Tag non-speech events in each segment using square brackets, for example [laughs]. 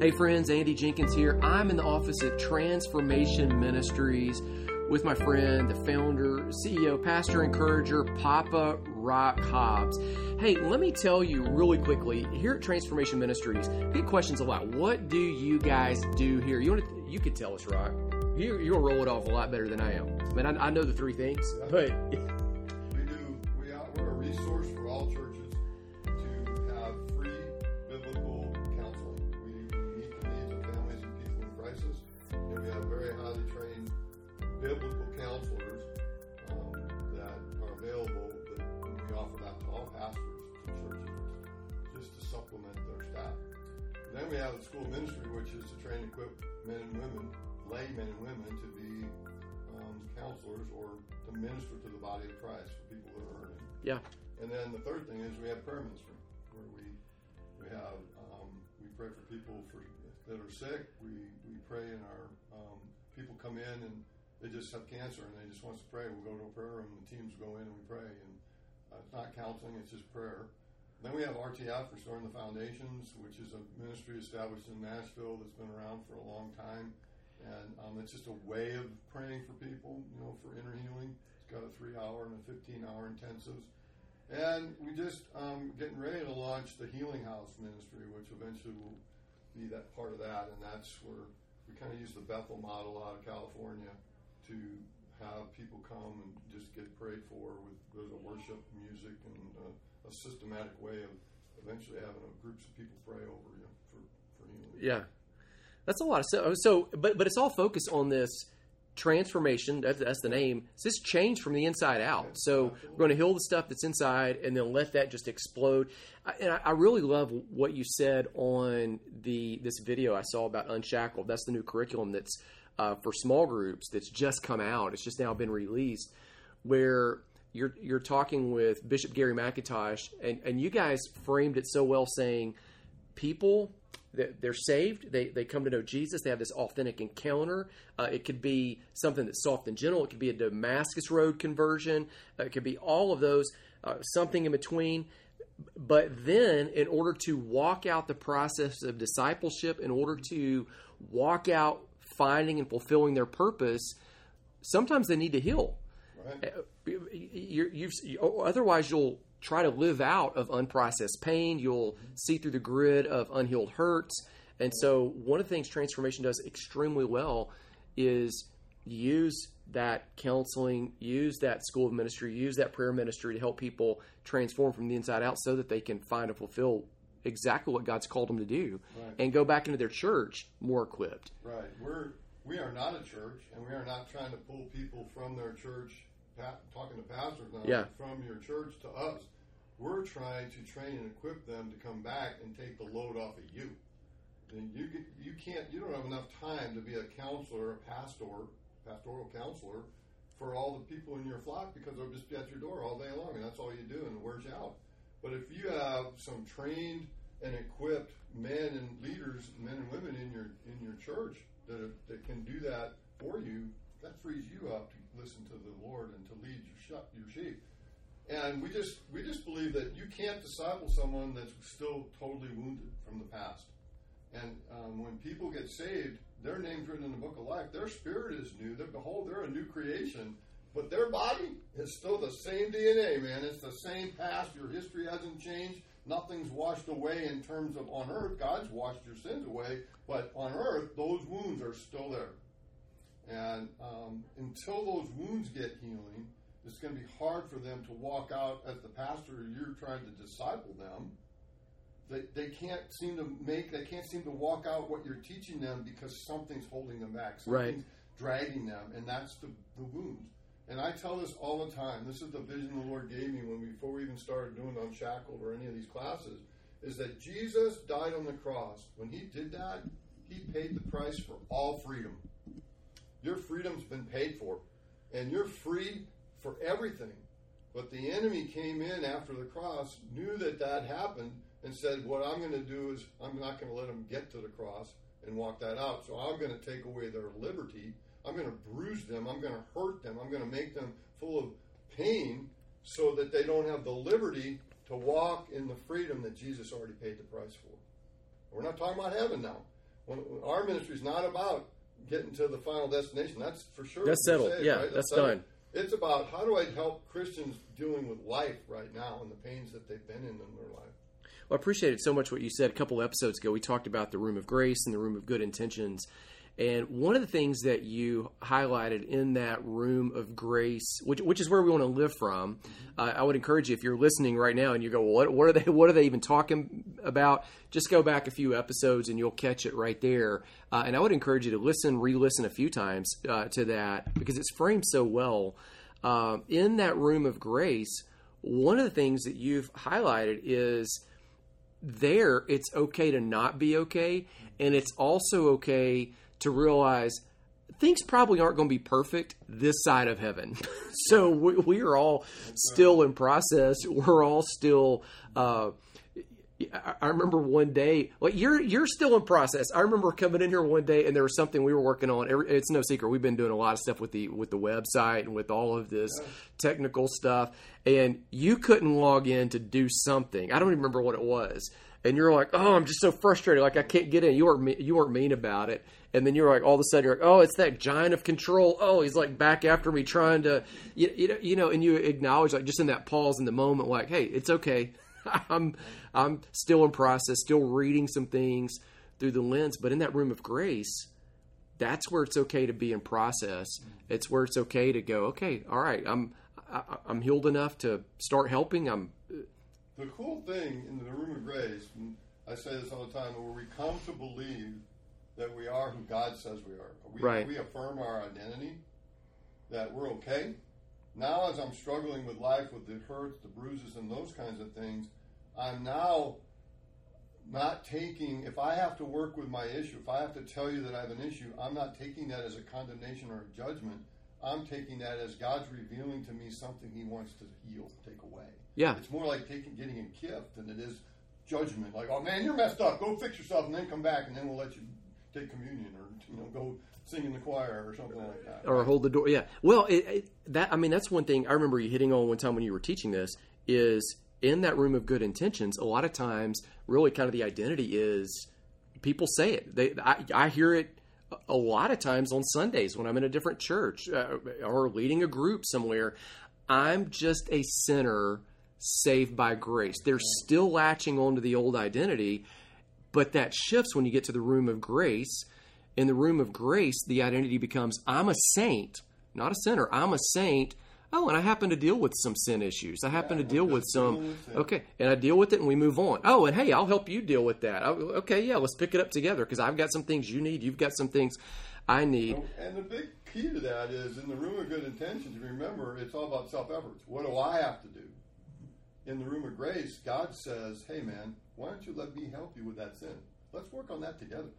Hey friends, Andy Jenkins here. I'm in the office at Transformation Ministries with my friend, the founder, CEO, pastor, encourager, Papa Rock Hobbs. Hey, let me tell you really quickly here at Transformation Ministries, I get questions a lot. What do you guys do here? You want to, you could tell us, Rock. You, you'll roll it off a lot better than I am. I mean, I, I know the three things, but [laughs] women, lay men and women, to be um, counselors or to minister to the body of Christ for people that are hurting. yeah. And then the third thing is we have prayer ministry, where we we have um, we pray for people for that are sick. We we pray in our um, people come in and they just have cancer and they just want to pray. We'll go to a prayer room and the teams go in and we pray. And uh, it's not counseling; it's just prayer. Then we have RTF, Restoring the Foundations, which is a ministry established in Nashville that's been around for a long time. And um, it's just a way of praying for people, you know, for inner healing. It's got a three hour and a 15 hour intensives. And we just um, getting ready to launch the Healing House Ministry, which eventually will be that part of that. And that's where we kind of use the Bethel model out of California to have people come and just get prayed for with, a worship music and a systematic way of eventually having a, groups of people pray over you for, for healing. Yeah, that's a lot of stuff. So, but but it's all focused on this transformation. That's, that's the name. It's this change from the inside out. So we're going to heal the stuff that's inside, and then let that just explode. I, and I, I really love what you said on the this video I saw about Unshackled. That's the new curriculum that's uh, for small groups that's just come out. It's just now been released, where you're you're talking with Bishop Gary McIntosh, and and you guys framed it so well, saying people they're saved. They, they come to know jesus. They have this authentic encounter. Uh, it could be something that's soft and gentle. It could be a damascus road conversion. Uh, it could be all of those uh, something in between. But then in order to walk out the process of discipleship in order to walk out finding and fulfilling their purpose sometimes they need to heal. Right? you're, you've, otherwise you'll try to live out of unprocessed pain. You'll see through the grid of unhealed hurts. And so, one of the things transformation does extremely well is use that counseling, use that school of ministry, use that prayer ministry to help people transform from the inside out so that they can find and fulfill exactly what God's called them to do Right. and go back into their church more equipped. Right. We're we are not a church, and we are not trying to pull people from their church. Talking to pastors now, Yeah. from your church to us. We're trying to train and equip them to come back and take the load off of you. And you you can't you don't have enough time to be a counselor, a pastor, pastoral counselor for all the people in your flock because they'll just be at your door all day long, and that's all you do, and it wears you out. But if you have some trained and equipped men and leaders, men and women in your in your church that that can do that for you, that frees you up to listen to the Lord and to lead your your sheep. And we just we just believe that you can't disciple someone that's still totally wounded from the past. And um, when people get saved, their name's written in the book of life. Their spirit is new. They're, behold, they're a new creation. But their body is still the same DNA, man. It's the same past. Your history hasn't changed. Nothing's washed away in terms of on earth. God's washed your sins away. But on earth, those wounds are still there. And um, until those wounds get healing, it's going to be hard for them to walk out as the pastor you're trying to disciple them. They, they can't seem to make, they can't seem to walk out what you're teaching them because something's holding them back. Right. Dragging them, and that's the, the wounds. And I tell this all the time. This is the vision the Lord gave me when we, before we even started doing Unshackled or any of these classes, is that Jesus died on the cross. When He did that, He paid the price for all freedom. Your freedom's been paid for, and you're free for everything. But the enemy came in after the cross, knew that that happened, and said, What I'm going to do is I'm not going to let them get to the cross and walk that out. So I'm going to take away their liberty. I'm going to bruise them. I'm going to hurt them. I'm going to make them full of pain so that they don't have the liberty to walk in the freedom that Jesus already paid the price for. We're not talking about heaven now. Our ministry is not about getting to the final destination. That's for sure. That's settled. saved, Yeah, right? that's settled. done. It's about how do I help Christians dealing with life right now and the pains that they've been in in their life. Well, I appreciated so much what you said a couple episodes ago. We talked about the room of grace and the room of good intentions. And one of the things that you highlighted in that room of grace, which, which is where we want to live from, uh, I would encourage you if you're listening right now and you go, well, what, what are they? What are they even talking about? Just go back a few episodes and you'll catch it right there. Uh, and I would encourage you to listen, re-listen a few times uh, to that because it's framed so well. Uh, in that room of grace, one of the things that you've highlighted is there it's okay to not be okay and it's also okay to realize things probably aren't going to be perfect this side of heaven. [laughs] So we, we are all still in process. We're all still uh, I- I remember one day, like you're you're still in process. I remember coming in here one day, and there was something we were working on. It's no secret we've been doing a lot of stuff with the with the website and with all of this technical stuff. And you couldn't log in to do something. I don't even remember what it was. And you're like, oh, I'm just so frustrated. Like I can't get in. You weren't you weren't mean about it. And then you're like, all of a sudden you're like, oh, it's that giant of control. Oh, he's like back after me, trying to, you, you know, you know. And you acknowledge like just in that pause in the moment, like, hey, it's okay. [laughs] I'm I'm still in process, still reading some things through the lens, but in that room of grace, that's where it's okay to be in process. It's where it's okay to go, okay, all right, I'm I, I'm healed enough to start helping. I'm The cool thing in the room of grace, I say this all the time, where we come to believe that we are who God says we are. We, Right. we affirm our identity, that we're okay. Now, as I'm struggling with life, with the hurts, the bruises, and those kinds of things, I'm now not taking, if I have to work with my issue, if I have to tell you that I have an issue, I'm not taking that as a condemnation or a judgment. I'm taking that as God's revealing to me something He wants to heal, take away. Yeah. It's more like taking getting a gift than it is judgment. Like, oh man, you're messed up. Go fix yourself, and then come back, and then we'll let you take communion, or you know, go sing in the choir, or something like that. or hold the door. Yeah. Well, it, it, that I mean, that's one thing I remember you hitting on one time when you were teaching this is in that room of good intentions. A lot of times, really, kind of the identity is people say it. They I, I hear it a lot of times on Sundays when I'm in a different church uh, or leading a group somewhere. I'm just a sinner saved by grace. They're still latching onto the old identity, but that shifts when you get to the room of grace. In the room of grace, the identity becomes I'm a saint, not a sinner. I'm a saint. Oh, and I happen to deal with some sin issues. I happen to deal with some. Okay, and I deal with it, and we move on. Oh, and hey, I'll help you deal with that. Oh, Okay, yeah, let's pick it up together because I've got some things you need. You've got some things I need. Oh, and the big key to that is in the room of good intentions. Remember, it's all about self efforts. What do I have to do? In the room of grace, God says, "Hey, man, why don't you let me help you with that sin? Let's work on that together."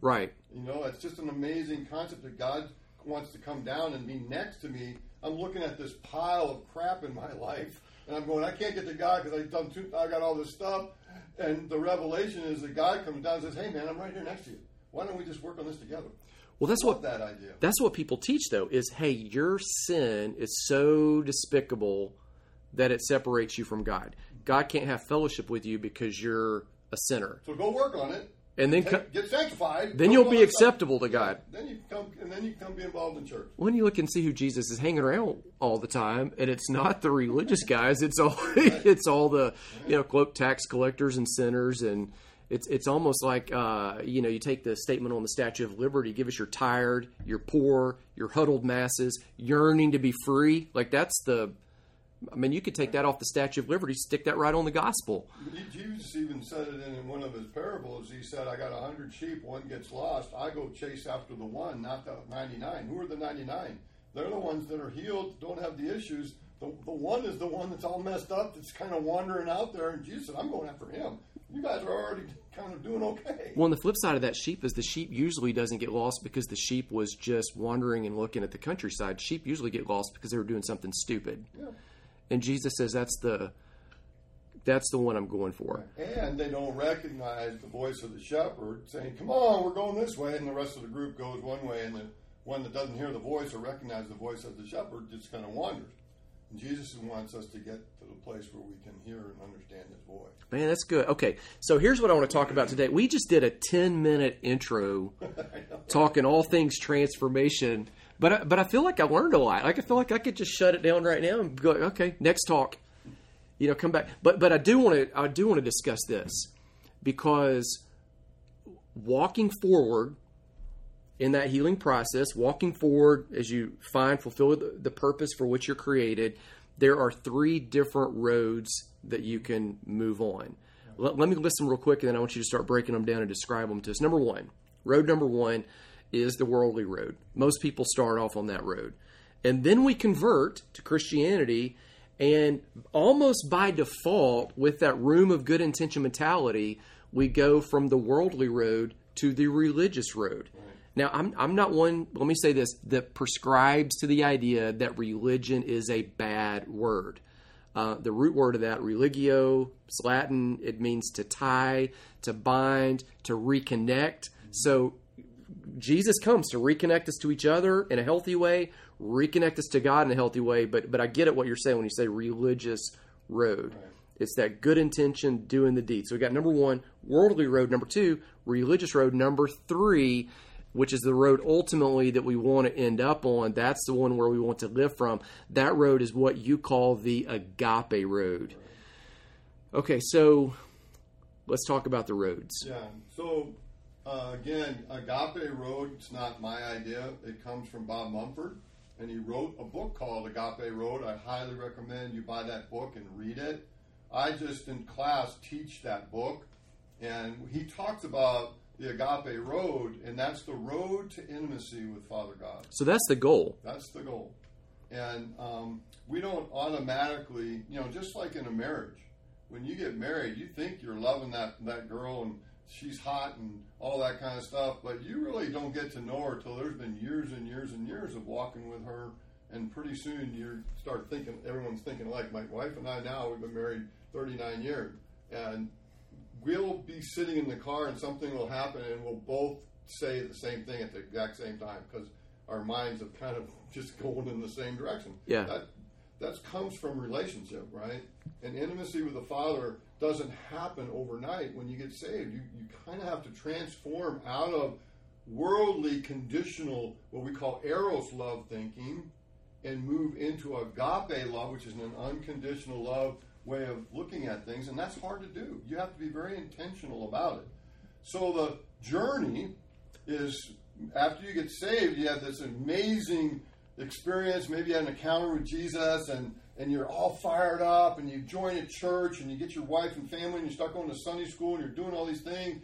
Right. You know, it's just an amazing concept that God wants to come down and be next to me. I'm looking at this pile of crap in my [laughs] life, and I'm going, I can't get to God because I've done too, I got all this stuff. And the revelation is that God comes down and says, Hey, man, I'm right here next to you. Why don't we just work on this together? Well, that's what that idea. That's what people teach, though, is hey, your sin is so despicable that it separates you from God. God can't have fellowship with you because you're a sinner. So go work on it. And then, Take- get sanctified. then you'll be acceptable to God. Then you come, and then you come be involved in church. When you look and see who Jesus is hanging around all the time, and it's not the religious [laughs] guys, it's all it's all the you know quote tax collectors and sinners, and it's it's almost like uh, you know you take the statement on the Statue of Liberty, give us your tired, your poor, your huddled masses, yearning to be free. Like that's the, I mean, you could take that off the Statue of Liberty, stick that right on the gospel. Jesus even said it in one of his parables. He said, I got a hundred sheep, one gets lost. I go chase after the one, not the 99. Who are the 99? They're the ones that are healed, don't have the issues. The, the one is the one that's all messed up, that's kind of wandering out there. And Jesus said, I'm going after him. You guys are already kind of doing okay. Well, on the flip side of that sheep is the sheep usually doesn't get lost because the sheep was just wandering and looking at the countryside. Sheep usually get lost because they were doing something stupid. Yeah. And Jesus says that's the that's the one I'm going for. And they don't recognize the voice of the shepherd saying, Come on, we're going this way. And the rest of the group goes one way, and the one that doesn't hear the voice or recognize the voice of the shepherd just kind of wanders. And Jesus wants us to get to the place where we can hear and understand His voice. Man, that's good. Okay, so here's what I want to talk about today. We just did a 10 minute intro [laughs] talking all things transformation, but but I feel like I learned a lot. Like I feel like I could just shut it down right now and go, okay, next talk. You know, come back. But but I do want to I do want to discuss this because walking forward in that healing process, walking forward as you find fulfill the, the purpose for which you're created, there are three different roads that you can move on. Let, let me list them real quick, and then I want you to start breaking them down and describe them to us. Number one, road number one is the worldly road. Most people start off on that road. And then we convert to Christianity, and almost by default, with that room of good intention mentality, we go from the worldly road to the religious road. Now, I'm, I'm not one, let me say this, that prescribes to the idea that religion is a bad word. Uh, the root word of that, religio, it's Latin, it means to tie, to bind, to reconnect. So Jesus comes to reconnect us to each other in a healthy way, reconnect us to God in a healthy way. But but I get it what you're saying when you say religious road. Right. It's that good intention doing the deed. So we got number one, worldly road. Number two, religious road. Number three, which is the road ultimately that we want to end up on. That's the one where we want to live from. That road is what you call the agape road. Okay, so let's talk about the roads. Yeah. So uh, again, Agape Road. It's not my idea. It comes from Bob Mumford, and he wrote a book called Agape Road. I highly recommend you buy that book and read it. I just in class teach that book, and he talks about the Agape Road, and that's the road to intimacy with Father God. So that's the goal. That's the goal. And um, we don't automatically, you know, just like in a marriage, when you get married, you think you're loving that, that girl and she's hot and all that kind of stuff, but you really don't get to know her till there's been years and years and years of walking with her. And pretty soon you start thinking, everyone's thinking like my wife and I now, we've been married 39 years. And we'll be sitting in the car and something will happen and we'll both say the same thing at the exact same time because our minds have kind of [laughs] just going in the same direction. Yeah. That that comes from relationship, right? And intimacy with the Father doesn't happen overnight when you get saved. You you kind of have to transform out of worldly conditional what we call eros love thinking and move into agape love, which is an unconditional love way of looking at things, and that's hard to do. You have to be very intentional about it. So the journey is after you get saved, you have this amazing experience. Maybe you had an encounter with Jesus and, and you're all fired up and you join a church and you get your wife and family and you start going to Sunday school and you're doing all these things.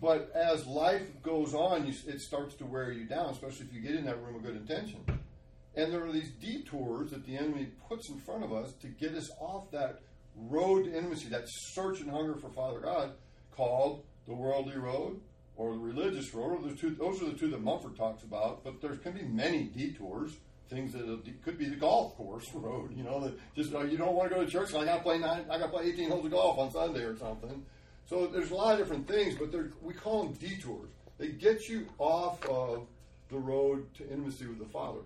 But as life goes on, you, it starts to wear you down, especially if you get in that room of good intention. And there are these detours that the enemy puts in front of us to get us off that road to intimacy, that search and hunger for Father God, called the worldly road or the religious road. The two, those are the two that Mumford talks about. But there can be many detours. Things that could be the golf course road, you know, that just uh, you don't want to go to church. So I got to play nine, I got to play eighteen holes of golf on Sunday or something. So there's a lot of different things, but we call them detours. They get you off of the road to intimacy with the Father,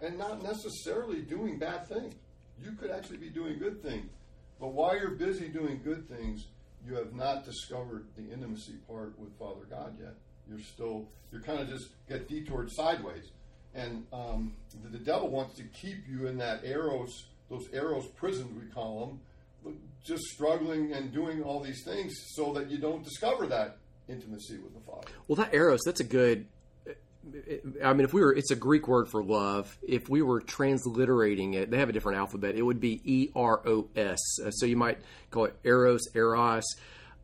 and not necessarily doing bad things. You could actually be doing good things, but while you're busy doing good things, you have not discovered the intimacy part with Father God yet. You're still you're kind of just get detoured sideways, and um, the, the devil wants to keep you in that eros, those eros prisons we call them, just struggling and doing all these things so that you don't discover that intimacy with the Father. Well, that eros, that's a good. I mean, if we were, it's a Greek word for love. If we were transliterating it, they have a different alphabet. It would be E R O S. Uh, so you might call it eros, eros.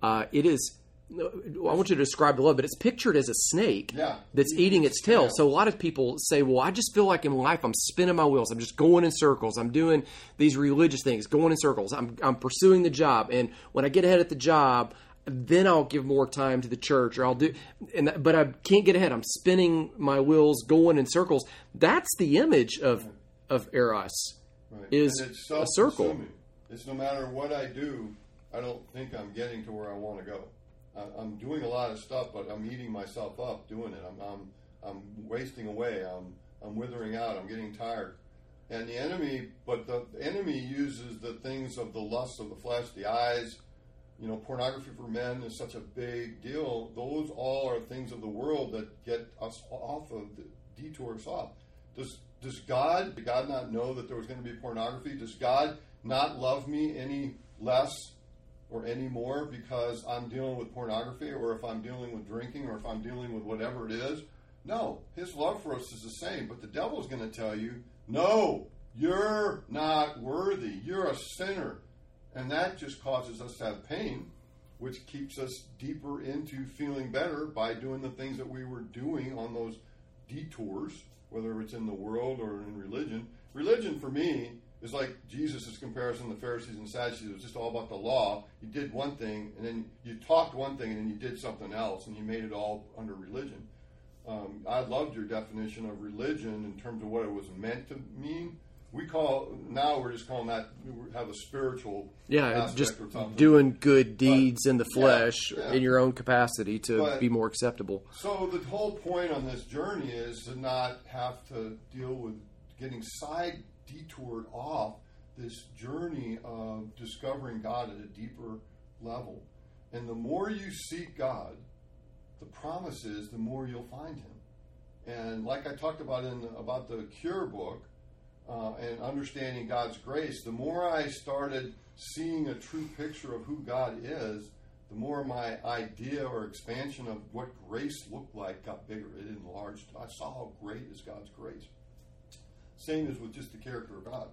Uh, it is. I want you to describe the love, but it's pictured as a snake Yeah. that's eating its tail. Yeah. So a lot of people say, "Well, I just feel like in life I'm spinning my wheels. I'm just going in circles. I'm doing these religious things, going in circles. I'm I'm pursuing the job, and when I get ahead at the job, then I'll give more time to the church, or I'll do. And that, but I can't get ahead. I'm spinning my wheels, going in circles. That's the image of of eros. Right. Is a circle. It's no matter what I do, I don't think I'm getting to where I want to go. I- I'm doing a lot of stuff, but I'm eating myself up doing it. I'm I'm, I'm wasting away. I'm I'm withering out. I'm getting tired. And the enemy, but the enemy uses the things of the lust of the flesh, the eyes. You know, pornography for men is such a big deal. Those all are things of the world that get us off of the detour us off. Does does God did God not know that there was going to be pornography? Does God not love me any less or anymore because I'm dealing with pornography or if I'm dealing with drinking or if I'm dealing with whatever it is? No, his love for us is the same, but the devil's going to tell you, no, you're not worthy. You're a sinner. And that just causes us to have pain, which keeps us deeper into feeling better by doing the things that we were doing on those detours, whether it's in the world or in religion. Religion for me is like Jesus' comparison to the Pharisees and Sadducees. It was just all about the law. You did one thing, and then you talked one thing, and then you did something else, and you made it all under religion. Um, I loved your definition of religion in terms of what it was meant to mean. We call now we're just calling that we have a spiritual Yeah, just doing good deeds in the yeah, flesh yeah. in your own capacity to But- be more acceptable. So the whole point on this journey is to not have to deal with getting side detoured off this journey of discovering God at a deeper level. And the more you seek God, the promise is the more you'll find Him. And like I talked about in about the Cure book uh, and understanding God's grace, the more I started seeing a true picture of who God is, the more my idea or expansion of what grace looked like got bigger. It enlarged. I saw how great is God's grace. Same as with just the character of God.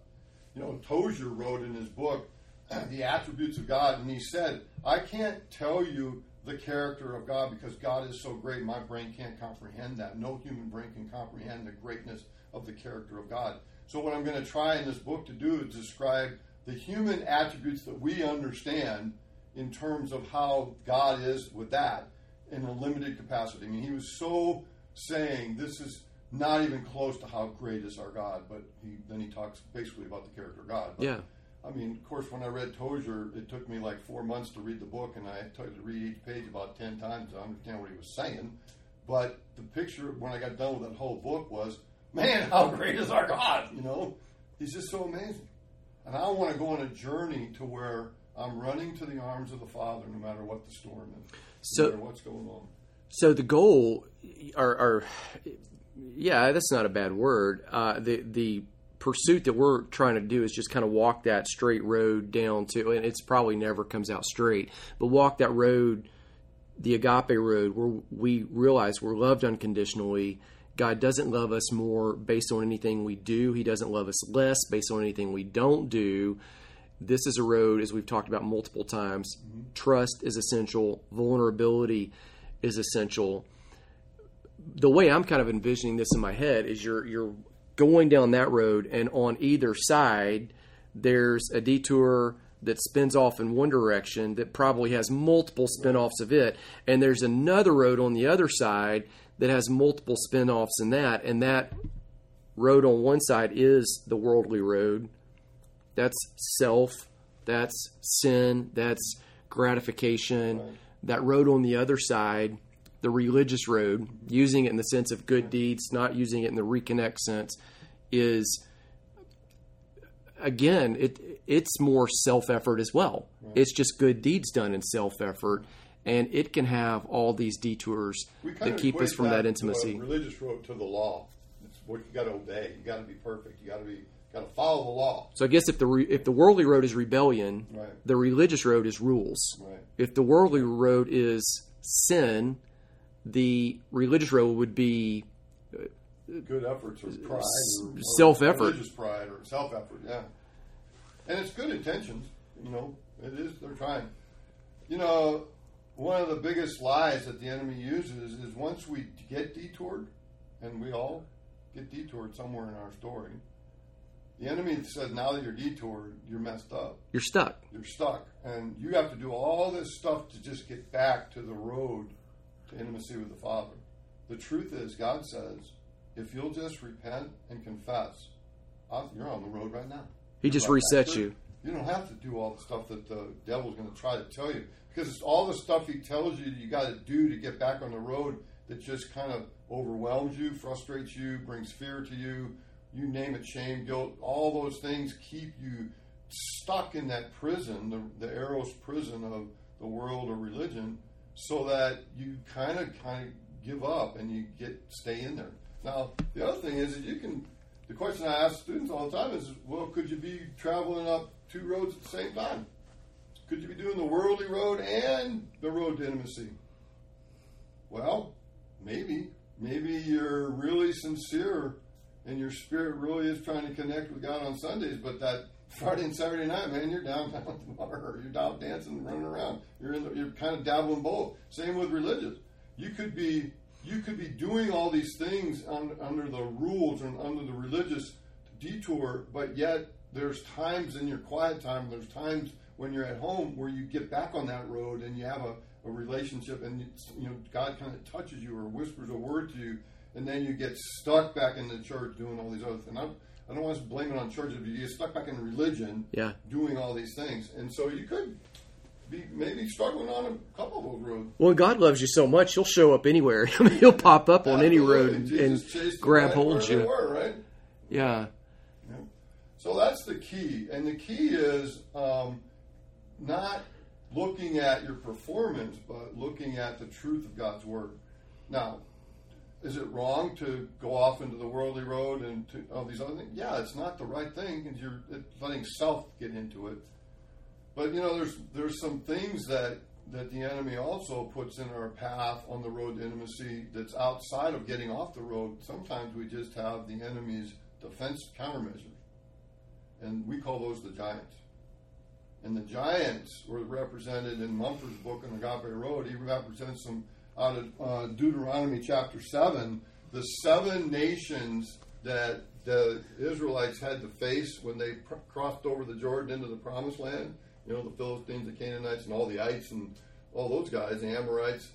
You know, Tozer wrote in his book [clears throat] the attributes of God, and he said, I can't tell you the character of God because God is so great, my brain can't comprehend that. No human brain can comprehend the greatness of the character of God. So, what I'm going to try in this book to do is describe the human attributes that we understand in terms of how God is with that in a limited capacity. I mean, he was so saying this is not even close to how great is our God, but he, then he talks basically about the character of God. But, Yeah. I mean, of course, when I read Tozer, it took me like four months to read the book, and I had to read each page about ten times to understand what he was saying. But the picture, when I got done with that whole book, was, man, how great is our God? You know, he's just so amazing. And I want to go on a journey to where I'm running to the arms of the Father, no matter what the storm is, So- no matter what's going on. So the goal, are, are yeah, that's not a bad word. Uh, the the pursuit that we're trying to do is just kind of walk that straight road down to, and it's probably never comes out straight, but walk that road, the agape road, where we realize we're loved unconditionally. God doesn't love us more based on anything we do. He doesn't love us less based on anything we don't do. This is a road, as we've talked about multiple times. Trust is essential. Vulnerability is essential. The way I'm kind of envisioning this in my head is you're you're going down that road, and on either side there's a detour that spins off in one direction that probably has multiple spin-offs of it, and there's another road on the other side that has multiple spin-offs in that, and that road on one side is the worldly road. That's self, that's sin, that's gratification. That road on the other side, the religious road, using it in the sense of good deeds, not using it in the reconnect sense, is again, it it's more self effort as well. It's just good deeds done in self effort, and it can have all these detours that keep us from that to a intimacy. religious road to the law. It's what you got to obey. You got to be perfect. You got to be got to follow the law. So I guess if the re, if the worldly road is rebellion, Right. the religious road is rules. Right. If the worldly road is sin, the religious road would be uh, Good efforts or pride, or, or Self-effort. religious pride or self effort. Yeah, and it's good intentions. You know, it is. They're trying. You know, one of the biggest lies that the enemy uses is once we get detoured, and we all get detoured somewhere in our story. The enemy says, now that you're detoured, you're messed up. you're stuck. you're stuck and you have to do all this stuff to just get back to the road to intimacy with the father. The truth is god says if you'll just repent and confess uh, you're on the road right now. He just Right resets you. you don't have to do all the stuff that the devil's going to try to tell you because it's all the stuff he tells you you got to do to get back on the road that just kind of overwhelms you frustrates you brings fear to you you name it, shame, guilt, all those things keep you stuck in that prison, the, the Eros prison of the world or religion, so that you kind of kind of give up and you get stay in there. Now, the other thing is that you can. The question I ask students all the time is, well, could you be traveling up two roads at the same time? Could you be doing the worldly road and the road to intimacy? Well, maybe. Maybe you're really sincere and your spirit really is trying to connect with God on Sundays, but that Friday and Saturday night, man, you're down [laughs] at the you're down dancing, running around. You're in the, you're kind of dabbling both. Same with religious. You could be you could be doing all these things on, under the rules and under the religious detour, but yet there's times in your quiet time, there's times when you're at home where you get back on that road and you have a, a relationship and you know God kind of touches you or whispers a word to you, and then you get stuck back in the church doing all these other things. I, I don't want to blame it on churches, but you get stuck back in religion, yeah. doing all these things, and so you could be maybe struggling on a couple of those roads. Well, God loves you so much, He'll show up anywhere. I [laughs] mean, He'll pop up on any road and, and grab hold of you. Were, right? Yeah. yeah. So that's the key, and the key is um, not looking at your performance, but looking at the truth of God's word. Now, is it wrong to go off into the worldly road and to all these other things? Yeah, it's not the right thing because you're letting self get into it. But you know, there's there's some things that that the enemy also puts in our path on the road to intimacy that's outside of getting off the road. Sometimes we just have the enemy's defense countermeasures, and we call those the giants. And the giants were represented in Mumford's book on the Agape Road. He represents them out of uh, Deuteronomy chapter 7, the seven nations that the Israelites had to face when they pr- crossed over the Jordan into the promised land. You know, the Philistines, the Canaanites, and all the ites and all those guys, the Amorites.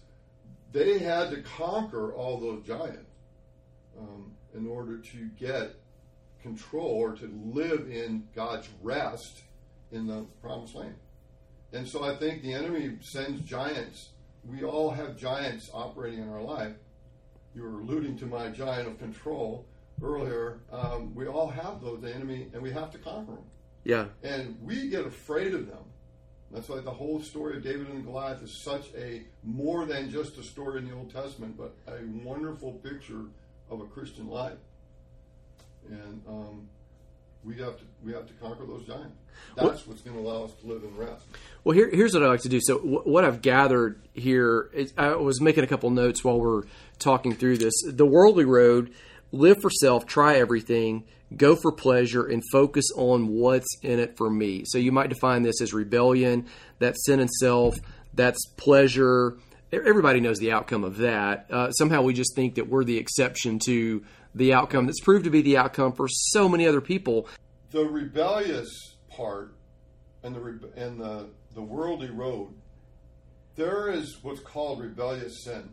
They had to conquer all those giants um, in order to get control or to live in God's rest in the promised land. And so I think the enemy sends giants. We all have giants operating in our life. You were alluding to my giant of control earlier. Um, we all have those, the enemy, and we have to conquer them. Yeah. And we get afraid of them. That's why the whole story of David and Goliath is such a more than just a story in the Old Testament, but a wonderful picture of a Christian life. And um, we have to we have to conquer those giants. That's what's going to allow us to live in rest. Well, here, here's what I like to do. So, w- what I've gathered here is I was making a couple notes while we're talking through this. The worldly road: live for self, try everything, go for pleasure, and focus on what's in it for me. So, you might define this as rebellion. that sin and self. That's pleasure. Everybody knows the outcome of that. Uh, somehow, we just think that we're the exception to the outcome that's proved to be the outcome for so many other people. The rebellious part and the and the the worldly road, there is what's called rebellious sin,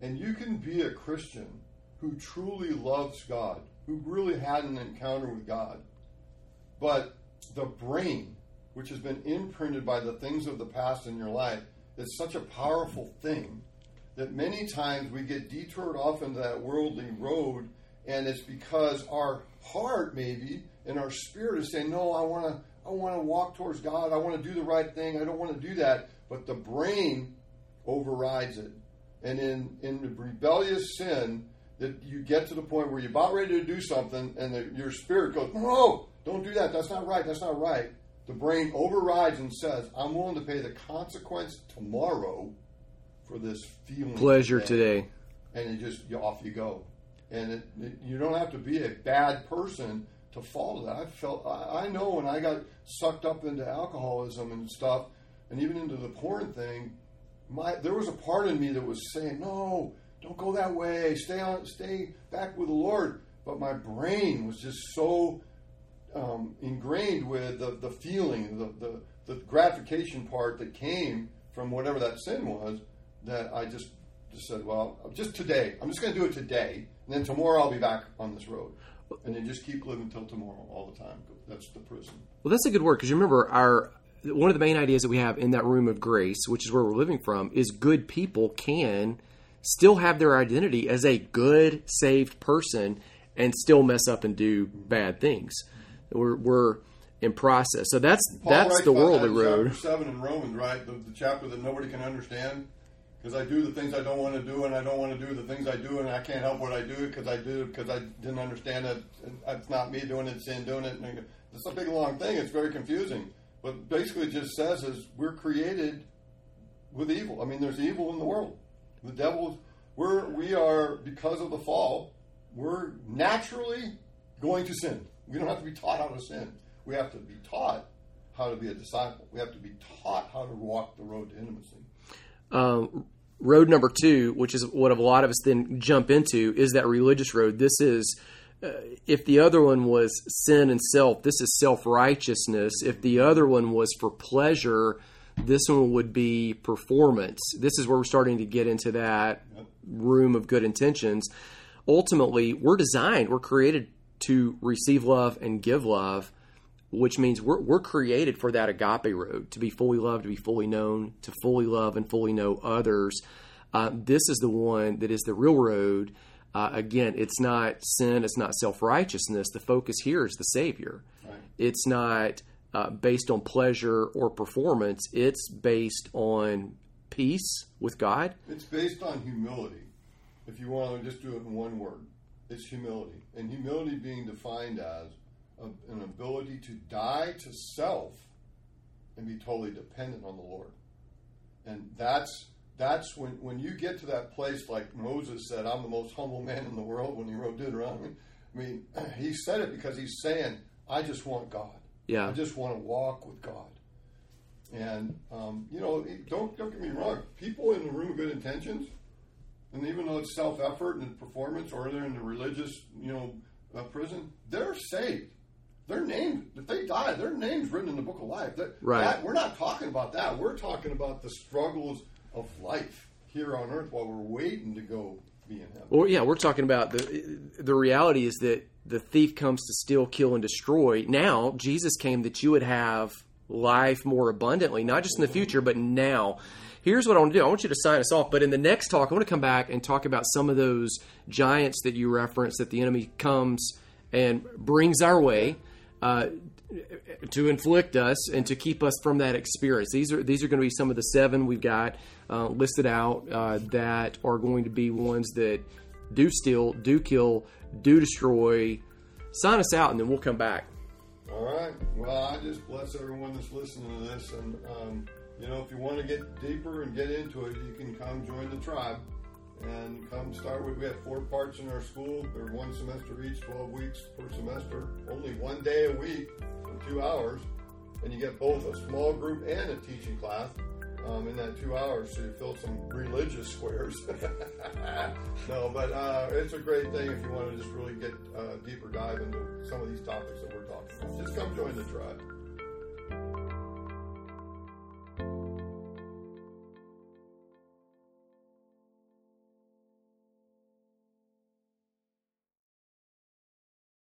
and you can be a Christian who truly loves God, who really had an encounter with God, but the brain, which has been imprinted by the things of the past in your life, is such a powerful thing that many times we get detoured off into that worldly road and it's because our heart maybe and our spirit is saying, "No, I want to, I want to walk towards God. I want to do the right thing. I don't want to do that." But the brain overrides it, and in in rebellious sin, that you get to the point where you're about ready to do something, and the, your spirit goes, "No, don't do that. That's not right. That's not right." The brain overrides and says, "I'm willing to pay the consequence tomorrow for this feeling pleasure today." And you just you, off you go and it, it, you don't have to be a bad person to fall to that. I felt I, I, know when I got sucked up into alcoholism and stuff, and even into the porn thing, my there was a part in me that was saying, "No, don't go that way. Stay on, stay back with the Lord." But my brain was just so um, ingrained with the, the feeling, the, the the gratification part that came from whatever that sin was, that I just just said, "Well, just today. I'm just going to do it today." And then tomorrow I'll be back on this road. And then just keep living till tomorrow all the time. That's the prison. Well, that's a good word because you remember our one of the main ideas that we have in that room of grace, which is where we're living from, is good people can still have their identity as a good saved person and still mess up and do bad things. We're, we're in process. So that's Paul that's the worldly road. Seven in Romans, right? The, the chapter that nobody can understand. Because I do the things I don't want to do, and I don't want to do the things I do, and I can't help what I do because I do because I didn't understand that it's not me doing it, it's sin doing it. And it's a big long thing. It's very confusing. But basically, it just says is we're created with evil. I mean, there's evil in the world. The devil, we're we are because of the fall. We're naturally going to sin. We don't have to be taught how to sin. We have to be taught how to be a disciple. We have to be taught how to walk the road to intimacy. Um, road number two, which is what a lot of us then jump into, is that religious road. This is, uh, if the other one was sin and self, this is self righteousness. If the other one was for pleasure, this one would be performance. This is where we're starting to get into that room of good intentions. Ultimately, we're designed, we're created to receive love and give love which means we're, we're created for that agape road to be fully loved, to be fully known, to fully love and fully know others. Uh, this is the one that is the real road. Uh, again, it's not sin, it's not self righteousness. The focus here is the Savior. Right. It's not uh, based on pleasure or performance, it's based on peace with God. It's based on humility. If you want to just do it in one word, it's humility. And humility being defined as a, an ability to die to self and be totally dependent on the Lord. And that's that's when when you get to that place like Moses said, I'm the most humble man in the world when he wrote Deuteronomy. I mean, [clears throat] he said it because he's saying, I just want God. Yeah. I just want to walk with God. And um, you know, don't don't get me wrong. People in the room of good intentions, and even though it's self effort and performance, or they're in the religious, you know, uh, prison, they're saved. Their names, if they die, their names written in the book of life. That, Right. that- we're not talking about that. We're talking about the struggles of life here on earth while we're waiting to go be in heaven. Well, yeah, we're talking about the the reality is that the thief comes to steal, kill, and destroy. Now, Jesus came that you would have life more abundantly, not just in the future, but now. Here's what I want to do. I want you to sign us off, but in the next talk, I want to come back and talk about some of those giants that you referenced that the enemy comes and brings our way. Uh, to inflict us and to keep us from that experience. These are these are going to be some of the seven we've got uh, listed out uh, that are going to be ones that do steal, do kill, do destroy. Sign us out, and then we'll come back. All right. Well, I just bless everyone that's listening to this. And, um, you know, if you want to get deeper and get into it, you can come join the tribe and come start with. We have four parts in our school. They're one semester each, 12 weeks per semester, only one day a week for two hours. And you get both a small group and a teaching class um, in that two hours, so you fill some religious squares. [laughs] no, but uh, it's a great thing if you want to just really get uh, deeper dive into some of these topics that we're talking about. Just come join the tribe.